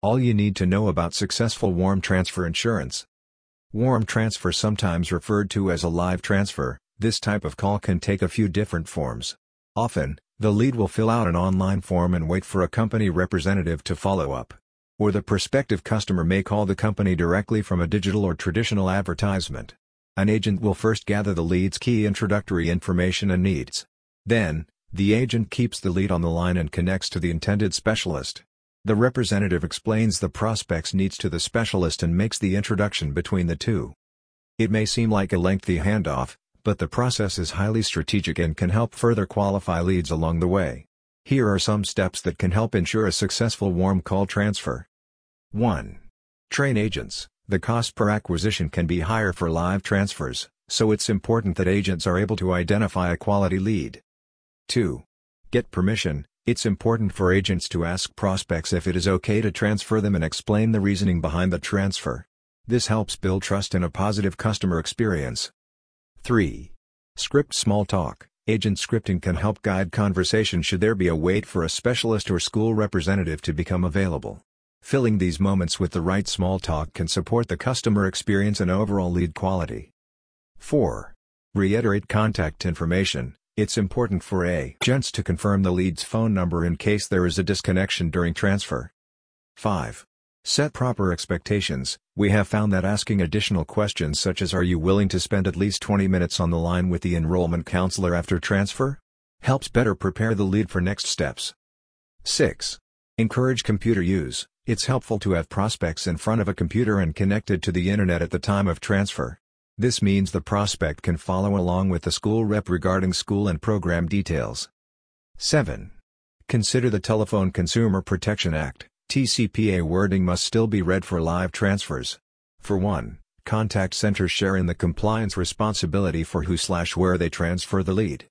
All you need to know about successful warm transfer insurance. Warm transfer sometimes referred to as a live transfer, this type of call can take a few different forms. Often, the lead will fill out an online form and wait for a company representative to follow up. Or the prospective customer may call the company directly from a digital or traditional advertisement. An agent will first gather the lead's key introductory information and needs. Then, the agent keeps the lead on the line and connects to the intended specialist. The representative explains the prospect's needs to the specialist and makes the introduction between the two. It may seem like a lengthy handoff, but the process is highly strategic and can help further qualify leads along the way. Here are some steps that can help ensure a successful warm call transfer. 1. Train agents. The cost per acquisition can be higher for live transfers, so it's important that agents are able to identify a quality lead. 2. Get permission. It's important for agents to ask prospects if it is okay to transfer them and explain the reasoning behind the transfer. This helps build trust and a positive customer experience. 3. Script small talk. Agent scripting can help guide conversation should there be a wait for a specialist or school representative to become available. Filling these moments with the right small talk can support the customer experience and overall lead quality. 4. Reiterate contact information. It's important for agents to confirm the lead's phone number in case there is a disconnection during transfer. 5. Set proper expectations. We have found that asking additional questions such as are you willing to spend at least 20 minutes on the line with the enrollment counselor after transfer? Helps better prepare the lead for next steps. 6. Encourage computer use. It's helpful to have prospects in front of a computer and connected to the internet at the time of transfer. This means the prospect can follow along with the school rep regarding school and program details. 7. Consider the Telephone Consumer Protection Act. TCPA wording must still be read for live transfers. For one, contact centers share in the compliance responsibility for who slash where they transfer the lead.